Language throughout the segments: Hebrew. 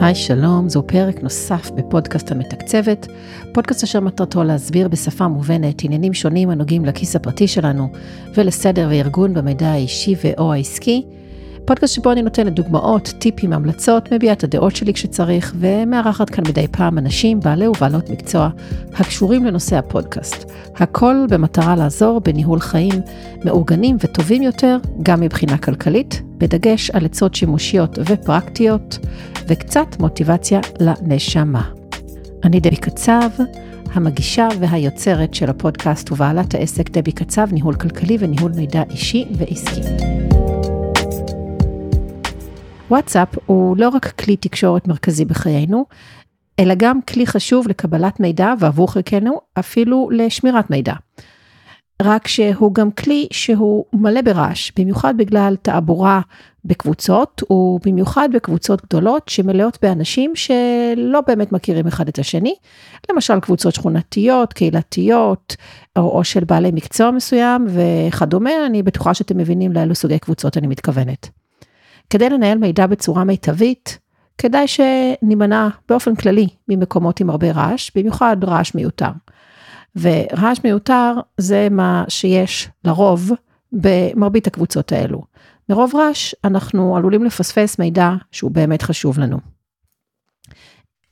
היי שלום, זהו פרק נוסף בפודקאסט המתקצבת, פודקאסט אשר מטרתו להסביר בשפה מובנת עניינים שונים הנוגעים לכיס הפרטי שלנו ולסדר וארגון במידע האישי ו/או העסקי. פודקאסט שבו אני נותנת דוגמאות, טיפים, המלצות, מביעה את הדעות שלי כשצריך, ומארחת כאן מדי פעם אנשים, בעלי ובעלות מקצוע, הקשורים לנושא הפודקאסט. הכל במטרה לעזור בניהול חיים מאורגנים וטובים יותר, גם מבחינה כלכלית, בדגש על עצות שימושיות ופרקטיות, וקצת מוטיבציה לנשמה. אני דבי קצב, המגישה והיוצרת של הפודקאסט ובעלת העסק דבי קצב, ניהול כלכלי וניהול מידע אישי ועסקי. וואטסאפ הוא לא רק כלי תקשורת מרכזי בחיינו, אלא גם כלי חשוב לקבלת מידע ועבור חלקנו אפילו לשמירת מידע. רק שהוא גם כלי שהוא מלא ברעש, במיוחד בגלל תעבורה בקבוצות, ובמיוחד בקבוצות גדולות שמלאות באנשים שלא באמת מכירים אחד את השני, למשל קבוצות שכונתיות, קהילתיות, או, או של בעלי מקצוע מסוים וכדומה, אני בטוחה שאתם מבינים לאילו סוגי קבוצות אני מתכוונת. כדי לנהל מידע בצורה מיטבית, כדאי שנימנע באופן כללי ממקומות עם הרבה רעש, במיוחד רעש מיותר. ורעש מיותר זה מה שיש לרוב במרבית הקבוצות האלו. מרוב רעש אנחנו עלולים לפספס מידע שהוא באמת חשוב לנו.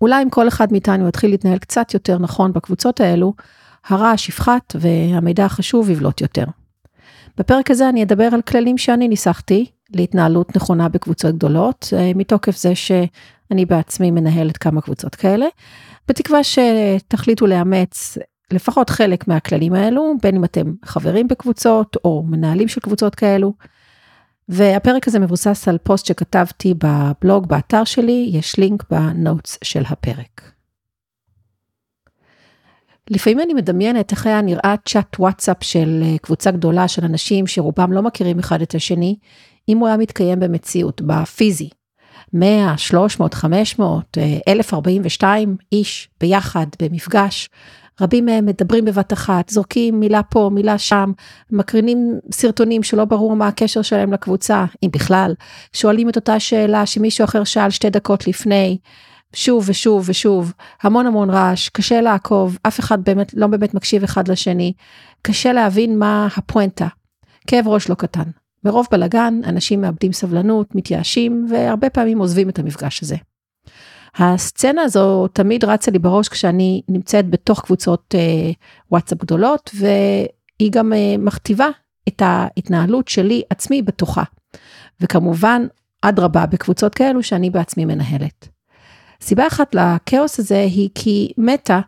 אולי אם כל אחד מאיתנו יתחיל להתנהל קצת יותר נכון בקבוצות האלו, הרעש יפחת והמידע החשוב יבלוט יותר. בפרק הזה אני אדבר על כללים שאני ניסחתי להתנהלות נכונה בקבוצות גדולות, אה, מתוקף זה שאני בעצמי מנהלת כמה קבוצות כאלה, בתקווה שתחליטו לאמץ לפחות חלק מהכללים האלו, בין אם אתם חברים בקבוצות או מנהלים של קבוצות כאלו. והפרק הזה מבוסס על פוסט שכתבתי בבלוג, באתר שלי, יש לינק בנוטס של הפרק. לפעמים אני מדמיינת איך היה נראה צ'אט וואטסאפ של אה, קבוצה גדולה של אנשים שרובם לא מכירים אחד את השני, אם הוא היה מתקיים במציאות, בפיזי. 100, 300, 500, 1042 איש ביחד במפגש. רבים מהם מדברים בבת אחת, זורקים מילה פה, מילה שם, מקרינים סרטונים שלא ברור מה הקשר שלהם לקבוצה, אם בכלל, שואלים את אותה שאלה שמישהו אחר שאל שתי דקות לפני, שוב ושוב ושוב, המון המון רעש, קשה לעקוב, אף אחד באמת לא באמת מקשיב אחד לשני, קשה להבין מה הפואנטה. כאב ראש לא קטן. מרוב בלגן, אנשים מאבדים סבלנות, מתייאשים, והרבה פעמים עוזבים את המפגש הזה. הסצנה הזו תמיד רצה לי בראש כשאני נמצאת בתוך קבוצות אה, וואטסאפ גדולות, והיא גם אה, מכתיבה את ההתנהלות שלי עצמי בתוכה. וכמובן, אדרבה, בקבוצות כאלו שאני בעצמי מנהלת. סיבה אחת לכאוס הזה היא כי מטא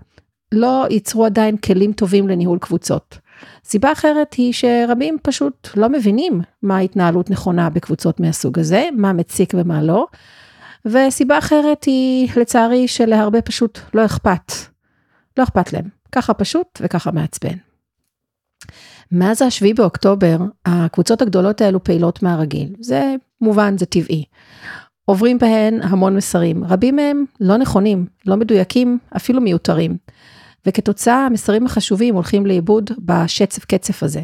לא ייצרו עדיין כלים טובים לניהול קבוצות. סיבה אחרת היא שרבים פשוט לא מבינים מה התנהלות נכונה בקבוצות מהסוג הזה, מה מציק ומה לא. וסיבה אחרת היא לצערי שלהרבה פשוט לא אכפת. לא אכפת להם. ככה פשוט וככה מעצבן. מאז ה-7 באוקטובר, הקבוצות הגדולות האלו פעילות מהרגיל. זה מובן, זה טבעי. עוברים בהן המון מסרים, רבים מהם לא נכונים, לא מדויקים, אפילו מיותרים. וכתוצאה המסרים החשובים הולכים לאיבוד בשצף קצף הזה.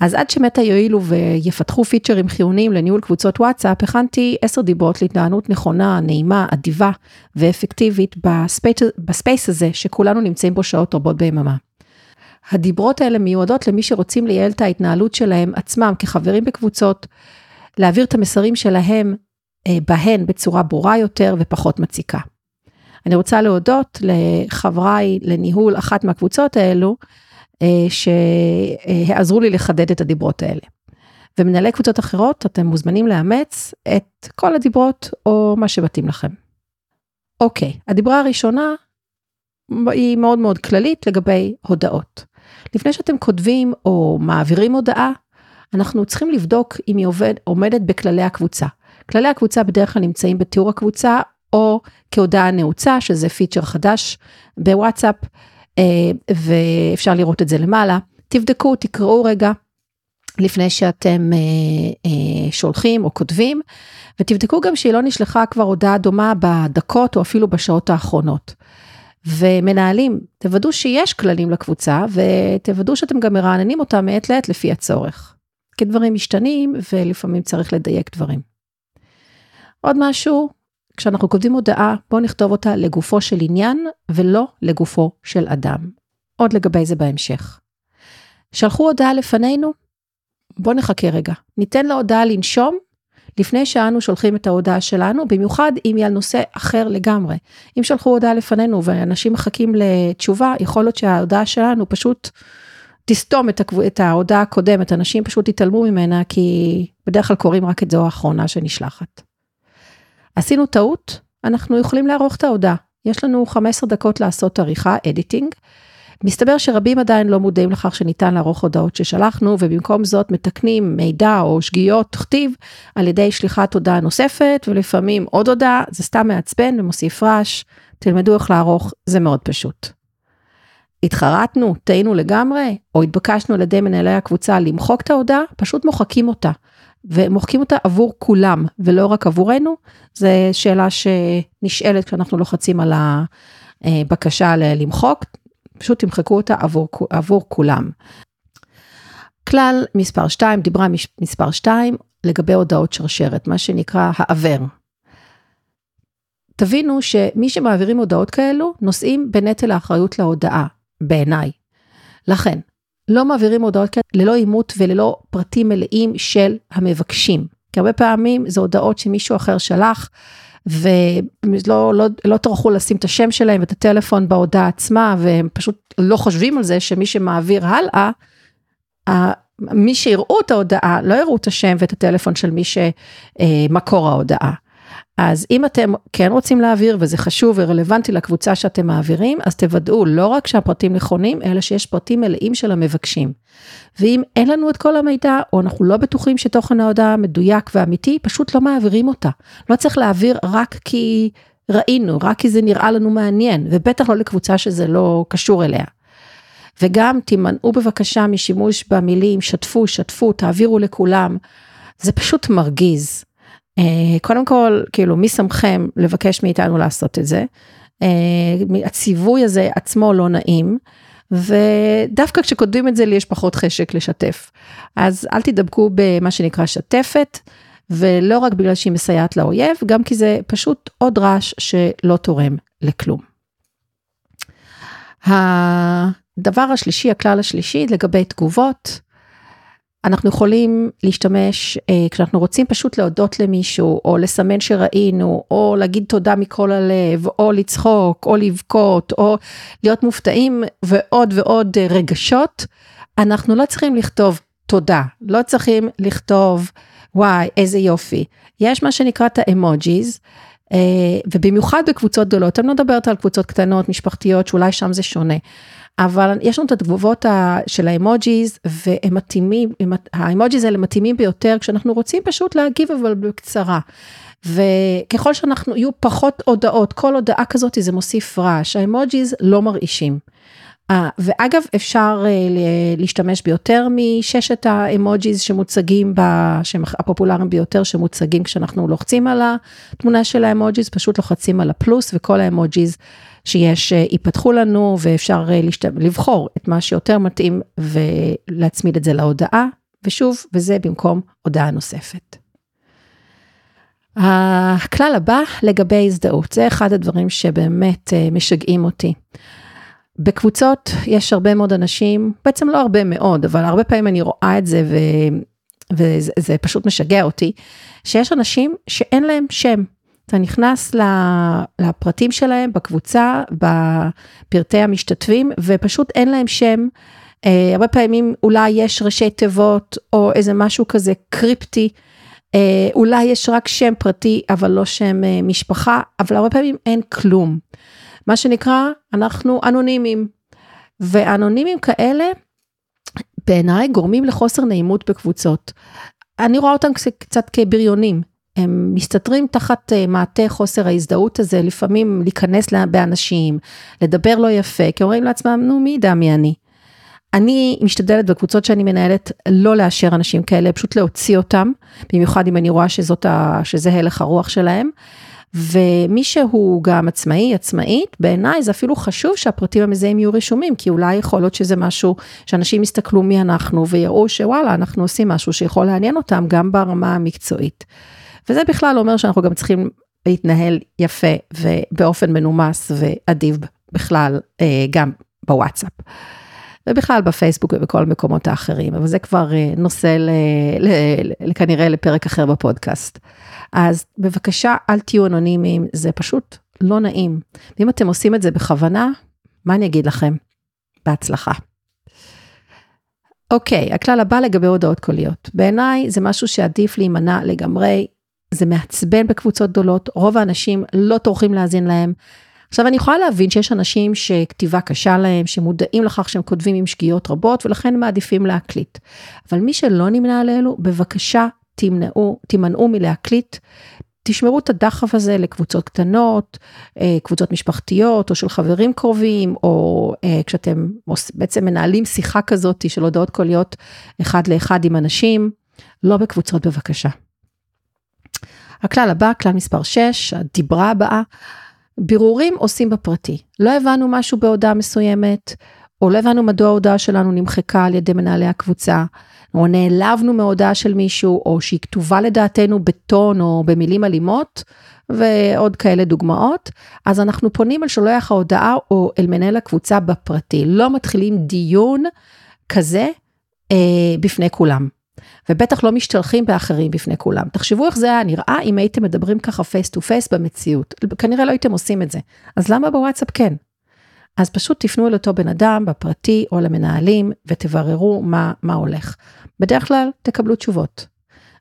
אז עד שמטה יועילו ויפתחו פיצ'רים חיוניים לניהול קבוצות וואטסאפ, הכנתי 10 דיברות להתנהלות נכונה, נעימה, אדיבה ואפקטיבית ב space, ב space הזה שכולנו נמצאים בו שעות רבות ביממה. הדיברות האלה מיועדות למי שרוצים לייעל את ההתנהלות שלהם עצמם כחברים בקבוצות, להעביר את המסרים שלהם אה, בהן בצורה ברורה יותר ופחות מציקה. אני רוצה להודות לחבריי לניהול אחת מהקבוצות האלו, שעזרו לי לחדד את הדיברות האלה. ומנהלי קבוצות אחרות, אתם מוזמנים לאמץ את כל הדיברות או מה שמתאים לכם. אוקיי, הדיברה הראשונה היא מאוד מאוד כללית לגבי הודעות. לפני שאתם כותבים או מעבירים הודעה, אנחנו צריכים לבדוק אם היא עובד, עומדת בכללי הקבוצה. כללי הקבוצה בדרך כלל נמצאים בתיאור הקבוצה או כהודעה נעוצה, שזה פיצ'ר חדש בוואטסאפ, אה, ואפשר לראות את זה למעלה. תבדקו, תקראו רגע לפני שאתם אה, אה, שולחים או כותבים, ותבדקו גם שהיא לא נשלחה כבר הודעה דומה בדקות או אפילו בשעות האחרונות. ומנהלים, תוודאו שיש כללים לקבוצה ותוודאו שאתם גם מרעננים אותם מעת לעת לפי הצורך. כי דברים משתנים ולפעמים צריך לדייק דברים. עוד משהו, כשאנחנו כותבים הודעה, בואו נכתוב אותה לגופו של עניין ולא לגופו של אדם. עוד לגבי זה בהמשך. שלחו הודעה לפנינו, בואו נחכה רגע. ניתן להודעה לנשום לפני שאנו שולחים את ההודעה שלנו, במיוחד אם היא על נושא אחר לגמרי. אם שלחו הודעה לפנינו ואנשים מחכים לתשובה, יכול להיות שההודעה שלנו פשוט תסתום את, הקב... את ההודעה הקודמת, אנשים פשוט יתעלמו ממנה, כי בדרך כלל קוראים רק את זו האחרונה שנשלחת. עשינו טעות, אנחנו יכולים לערוך את ההודעה. יש לנו 15 דקות לעשות עריכה, אדיטינג. מסתבר שרבים עדיין לא מודעים לכך שניתן לערוך הודעות ששלחנו, ובמקום זאת מתקנים מידע או שגיאות כתיב על ידי שליחת הודעה נוספת, ולפעמים עוד הודעה, זה סתם מעצבן ומוסיף רעש. תלמדו איך לערוך, זה מאוד פשוט. התחרטנו, טעינו לגמרי, או התבקשנו על ידי מנהלי הקבוצה למחוק את ההודעה, פשוט מוחקים אותה. ומוחקים אותה עבור כולם, ולא רק עבורנו, זו שאלה שנשאלת כשאנחנו לוחצים על הבקשה למחוק, פשוט תמחקו אותה עבור, עבור כולם. כלל מספר 2, דיברה מספר 2 לגבי הודעות שרשרת, מה שנקרא העבר. תבינו שמי שמעבירים הודעות כאלו נושאים בנטל האחריות להודעה, בעיניי. לכן, לא מעבירים הודעות כאלה ללא אימות וללא פרטים מלאים של המבקשים. כי הרבה פעמים זה הודעות שמישהו אחר שלח, ולא לא, לא טרחו לשים את השם שלהם ואת הטלפון בהודעה עצמה, והם פשוט לא חושבים על זה שמי שמעביר הלאה, מי שיראו את ההודעה לא יראו את השם ואת הטלפון של מי שמקור ההודעה. אז אם אתם כן רוצים להעביר וזה חשוב ורלוונטי לקבוצה שאתם מעבירים, אז תוודאו לא רק שהפרטים נכונים, אלא שיש פרטים מלאים של המבקשים. ואם אין לנו את כל המידע, או אנחנו לא בטוחים שתוכן ההודעה מדויק ואמיתי, פשוט לא מעבירים אותה. לא צריך להעביר רק כי ראינו, רק כי זה נראה לנו מעניין, ובטח לא לקבוצה שזה לא קשור אליה. וגם תימנעו בבקשה משימוש במילים שתפו, שתפו, תעבירו לכולם. זה פשוט מרגיז. אה, קודם כל, כאילו, מי שמכם לבקש מאיתנו לעשות את זה? אה, הציווי הזה עצמו לא נעים, ודווקא כשכותבים את זה לי יש פחות חשק לשתף. אז אל תדבקו במה שנקרא שתפת, ולא רק בגלל שהיא מסייעת לאויב, גם כי זה פשוט עוד רעש שלא תורם לכלום. הדבר השלישי, הכלל השלישי, לגבי תגובות, אנחנו יכולים להשתמש אה, כשאנחנו רוצים פשוט להודות למישהו, או לסמן שראינו, או להגיד תודה מכל הלב, או לצחוק, או לבכות, או להיות מופתעים ועוד ועוד אה, רגשות, אנחנו לא צריכים לכתוב תודה, לא צריכים לכתוב וואי איזה יופי. יש מה שנקרא את האמוג'יז, אה, ובמיוחד בקבוצות גדולות, אני לא מדברת על קבוצות קטנות, משפחתיות, שאולי שם זה שונה. אבל יש לנו את התגובות של האמוג'יז, והם מתאימים, האמוג'יז האלה מתאימים ביותר כשאנחנו רוצים פשוט להגיב אבל בקצרה. וככל שאנחנו, יהיו פחות הודעות, כל הודעה כזאת זה מוסיף רעש, האמוג'יז לא מרעישים. Uh, ואגב, אפשר uh, להשתמש ביותר מששת האמוג'יז שמוצגים, ב, שהם הפופולריים ביותר שמוצגים כשאנחנו לוחצים על התמונה של האמוג'יז, פשוט לוחצים על הפלוס וכל האמוג'יז שיש, אה, ייפתחו לנו ואפשר אה, לשת... לבחור את מה שיותר מתאים ולהצמיד את זה להודעה, ושוב, וזה במקום הודעה נוספת. הכלל הבא לגבי הזדהות, זה אחד הדברים שבאמת אה, משגעים אותי. בקבוצות יש הרבה מאוד אנשים, בעצם לא הרבה מאוד, אבל הרבה פעמים אני רואה את זה ו... וזה פשוט משגע אותי, שיש אנשים שאין להם שם. אתה נכנס לפרטים שלהם בקבוצה, בפרטי המשתתפים, ופשוט אין להם שם. אה, הרבה פעמים אולי יש ראשי תיבות או איזה משהו כזה קריפטי. אה, אולי יש רק שם פרטי, אבל לא שם אה, משפחה, אבל הרבה פעמים אין כלום. מה שנקרא, אנחנו אנונימיים. ואנונימיים כאלה, בעיניי גורמים לחוסר נעימות בקבוצות. אני רואה אותם קצת כבריונים. הם מסתתרים תחת אה, מעטה חוסר ההזדהות הזה, לפעמים להיכנס באנשים, לדבר לא יפה, כי אומרים לעצמם, נו, מי ידע מי אני? אני משתדלת בקבוצות שאני מנהלת לא לאשר אנשים כאלה, פשוט להוציא אותם, במיוחד אם אני רואה שזאת ה, שזה הלך הרוח שלהם. ומי שהוא גם עצמאי, עצמאית, בעיניי זה אפילו חשוב שהפרטים המזהים יהיו רשומים, כי אולי יכול להיות שזה משהו שאנשים יסתכלו מי אנחנו ויראו שוואלה, אנחנו עושים משהו שיכול לעניין אותם גם ברמה המקצועית. וזה בכלל אומר שאנחנו גם צריכים להתנהל יפה ובאופן מנומס ואדיב בכלל אה, גם בוואטסאפ. ובכלל בפייסבוק ובכל המקומות האחרים, אבל זה כבר אה, נושא ל, ל, ל, כנראה לפרק אחר בפודקאסט. אז בבקשה, אל תהיו אנונימיים, זה פשוט לא נעים. ואם אתם עושים את זה בכוונה, מה אני אגיד לכם? בהצלחה. אוקיי, הכלל הבא לגבי הודעות קוליות. בעיניי זה משהו שעדיף להימנע לגמרי, זה מעצבן בקבוצות גדולות, רוב האנשים לא טורחים להאזין להם. עכשיו אני יכולה להבין שיש אנשים שכתיבה קשה להם, שמודעים לכך שהם כותבים עם שגיאות רבות ולכן מעדיפים להקליט. אבל מי שלא נמנע על אלו, בבקשה תמנעו, תימנעו מלהקליט. תשמרו את הדחף הזה לקבוצות קטנות, אה, קבוצות משפחתיות או של חברים קרובים, או אה, כשאתם בעצם מנהלים שיחה כזאת של הודעות קוליות אחד לאחד עם אנשים, לא בקבוצות בבקשה. הכלל הבא, כלל מספר 6, הדיברה הבאה, בירורים עושים בפרטי. לא הבנו משהו בהודעה מסוימת, או לא הבנו מדוע ההודעה שלנו נמחקה על ידי מנהלי הקבוצה, או נעלבנו מהודעה של מישהו, או שהיא כתובה לדעתנו בטון או במילים אלימות, ועוד כאלה דוגמאות, אז אנחנו פונים אל שולח ההודעה או אל מנהל הקבוצה בפרטי. לא מתחילים דיון כזה אה, בפני כולם. ובטח לא משתלחים באחרים בפני כולם. תחשבו איך זה היה נראה אם הייתם מדברים ככה face to face במציאות. כנראה לא הייתם עושים את זה. אז למה בוואטסאפ כן? אז פשוט תפנו אל אותו בן אדם בפרטי או למנהלים ותבררו מה, מה הולך. בדרך כלל תקבלו תשובות.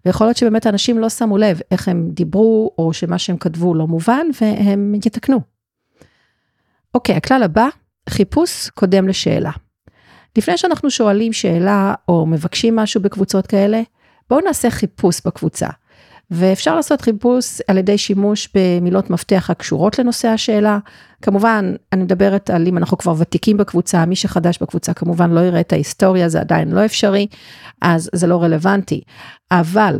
ויכול להיות שבאמת אנשים לא שמו לב איך הם דיברו או שמה שהם כתבו לא מובן והם יתקנו. אוקיי, הכלל הבא, חיפוש קודם לשאלה. לפני שאנחנו שואלים שאלה או מבקשים משהו בקבוצות כאלה, בואו נעשה חיפוש בקבוצה. ואפשר לעשות חיפוש על ידי שימוש במילות מפתח הקשורות לנושא השאלה. כמובן, אני מדברת על אם אנחנו כבר ותיקים בקבוצה, מי שחדש בקבוצה כמובן לא יראה את ההיסטוריה, זה עדיין לא אפשרי, אז זה לא רלוונטי. אבל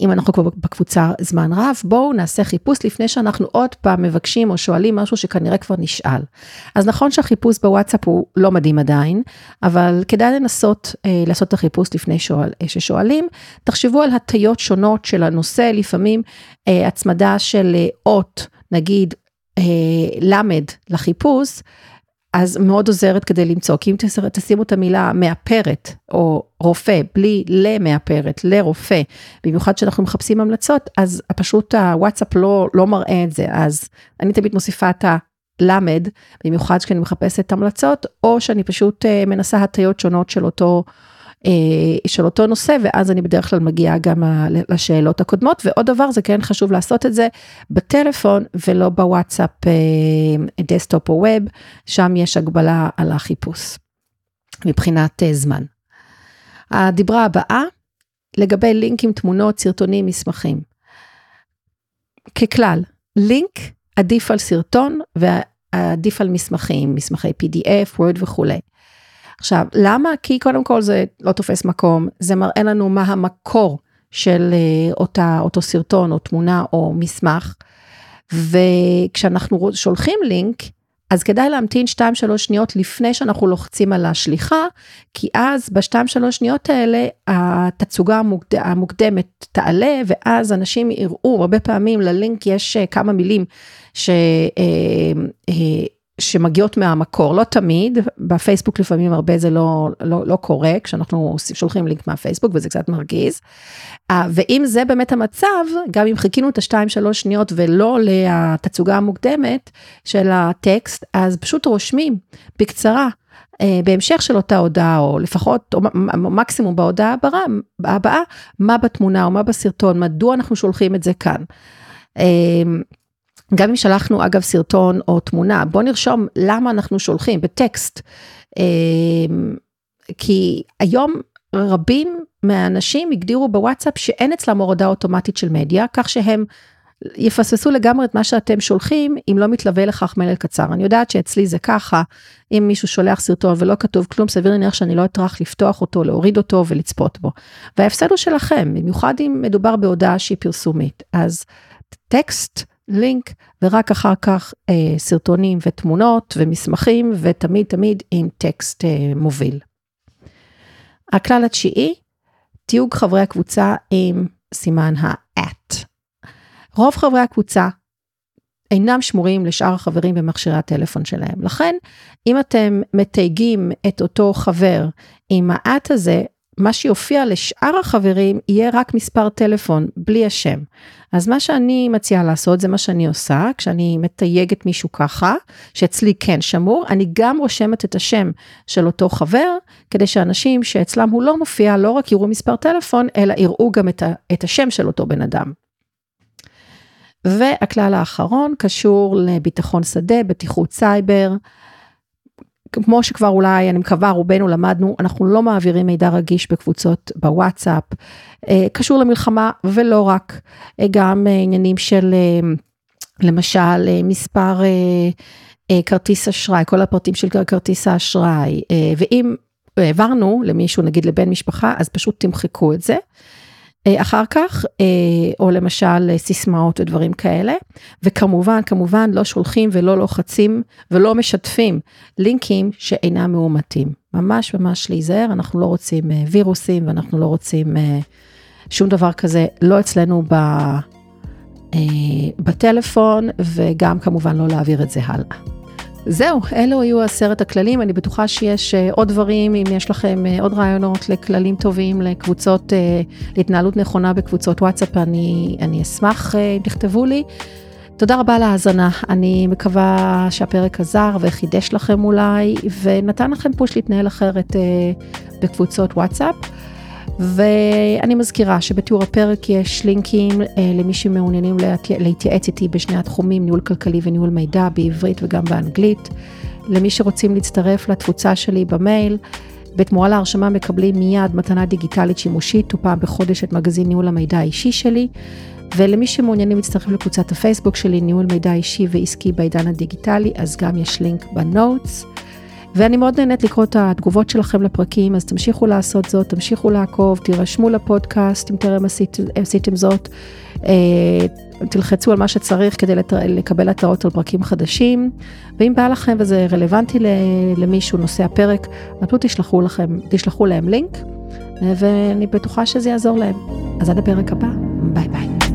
אם אנחנו כבר בקבוצה זמן רב, בואו נעשה חיפוש לפני שאנחנו עוד פעם מבקשים או שואלים משהו שכנראה כבר נשאל. אז נכון שהחיפוש בוואטסאפ הוא לא מדהים עדיין, אבל כדאי לנסות אה, לעשות את החיפוש לפני שואל, אה, ששואלים. תחשבו על הטיות שונות של הנושא, לפעמים אה, הצמדה של אה, אות, נגיד אה, למד לחיפוש, אז מאוד עוזרת כדי למצוא, כי אם תשימו את המילה מאפרת או רופא בלי למאפרת, לרופא, במיוחד כשאנחנו מחפשים המלצות, אז פשוט הוואטסאפ לא, לא מראה את זה, אז אני תמיד מוסיפה את הלמד, במיוחד כשאני מחפשת המלצות, או שאני פשוט אה, מנסה הטיות שונות של אותו של אותו נושא, ואז אני בדרך כלל מגיעה גם לשאלות הקודמות. ועוד דבר, זה כן חשוב לעשות את זה בטלפון ולא בוואטסאפ אה, desktop או web, שם יש הגבלה על החיפוש מבחינת אה, זמן. הדיברה הבאה, לגבי לינקים, תמונות, סרטונים, מסמכים. ככלל, לינק עדיף על סרטון ועדיף על מסמכים, מסמכי PDF, Word וכולי. עכשיו, למה? כי קודם כל זה לא תופס מקום, זה מראה לנו מה המקור של אה, אותה, אותו סרטון או תמונה או מסמך, וכשאנחנו שולחים לינק, אז כדאי להמתין 2-3 שניות לפני שאנחנו לוחצים על השליחה, כי אז ב-2-3 שניות האלה התצוגה המוקד... המוקדמת תעלה, ואז אנשים יראו, הרבה פעמים ללינק יש אה, כמה מילים ש... אה, שמגיעות מהמקור, לא תמיד, בפייסבוק לפעמים הרבה זה לא, לא, לא קורה, כשאנחנו שולחים לינק מהפייסבוק וזה קצת מרגיז. אה, ואם זה באמת המצב, גם אם חיכינו את השתיים שלוש שניות ולא לתצוגה המוקדמת של הטקסט, אז פשוט רושמים בקצרה. אה, בהמשך של אותה הודעה, או לפחות, או מקסימום בהודעה הבאה, הבאה, מה בתמונה או מה בסרטון, מדוע אנחנו שולחים את זה כאן. גם אם שלחנו אגב סרטון או תמונה, בוא נרשום למה אנחנו שולחים בטקסט. אמ, כי היום רבים מהאנשים הגדירו בוואטסאפ שאין אצלם הורדה אוטומטית של מדיה, כך שהם יפספסו לגמרי את מה שאתם שולחים, אם לא מתלווה לכך מלל קצר. אני יודעת שאצלי זה ככה, אם מישהו שולח סרטון ולא כתוב כלום, סביר להניח שאני לא אטרח לפתוח אותו, להוריד אותו ולצפות בו. וההפסד הוא שלכם, במיוחד אם מדובר בהודעה שהיא פרסומית. אז טקסט לינק, ורק אחר כך אה, סרטונים ותמונות ומסמכים, ותמיד תמיד עם טקסט אה, מוביל. הכלל התשיעי, תיוג חברי הקבוצה עם סימן ה-at. רוב חברי הקבוצה אינם שמורים לשאר החברים במכשירי הטלפון שלהם. לכן, אם אתם מתייגים את אותו חבר עם האט הזה, מה שיופיע לשאר החברים יהיה רק מספר טלפון, בלי השם. אז מה שאני מציעה לעשות, זה מה שאני עושה, כשאני מתייגת מישהו ככה, שאצלי כן שמור, אני גם רושמת את השם של אותו חבר, כדי שאנשים שאצלם הוא לא מופיע, לא רק יראו מספר טלפון, אלא יראו גם את, ה, את השם של אותו בן אדם. והכלל האחרון קשור לביטחון שדה, בטיחות סייבר. כמו שכבר אולי, אני מקווה, רובנו למדנו, אנחנו לא מעבירים מידע רגיש בקבוצות בוואטסאפ, אה, קשור למלחמה ולא רק, אה, גם אה, עניינים של למשל מספר כרטיס אשראי, כל הפרטים של כרטיס האשראי, ואם העברנו למישהו, נגיד לבן משפחה, אז פשוט תמחקו את זה. אה, אחר כך, אה, או למשל אה, סיסמאות ודברים כאלה, וכמובן, כמובן לא שולחים ולא לוחצים ולא משתפים לינקים שאינם מאומתים. ממש ממש להיזהר, אנחנו לא רוצים וירוסים ואנחנו לא רוצים שום דבר כזה, לא אצלנו ב, בטלפון, וגם כמובן לא להעביר את זה הלאה. זהו, אלו היו עשרת הכללים, אני בטוחה שיש uh, עוד דברים, אם יש לכם uh, עוד רעיונות לכללים טובים, לקבוצות, uh, להתנהלות נכונה בקבוצות וואטסאפ, אני, אני אשמח אם תכתבו לי. תודה רבה על ההאזנה, אני מקווה שהפרק עזר וחידש לכם אולי, ונתן לכם פוש להתנהל אחרת בקבוצות וואטסאפ. ואני מזכירה שבתיאור הפרק יש לינקים אה, למי שמעוניינים להתייעץ איתי בשני התחומים, ניהול כלכלי וניהול מידע בעברית וגם באנגלית. למי שרוצים להצטרף לתפוצה שלי במייל, בתמורה להרשמה מקבלים מיד מתנה דיגיטלית שימושית, או פעם בחודש את מגזין ניהול המידע האישי שלי. ולמי שמעוניינים להצטרף לקבוצת הפייסבוק שלי, ניהול מידע אישי ועסקי בעידן הדיגיטלי, אז גם יש לינק בנוטס. ואני מאוד נהנית לקרוא את התגובות שלכם לפרקים, אז תמשיכו לעשות זאת, תמשיכו לעקוב, תירשמו לפודקאסט אם טרם עשית, עשיתם זאת, אה, תלחצו על מה שצריך כדי לקבל התראות על פרקים חדשים, ואם בא לכם וזה רלוונטי למישהו, נושא הפרק, פשוט תשלחו לכם, תשלחו להם לינק, ואני בטוחה שזה יעזור להם. אז עד הפרק הבא, ביי ביי.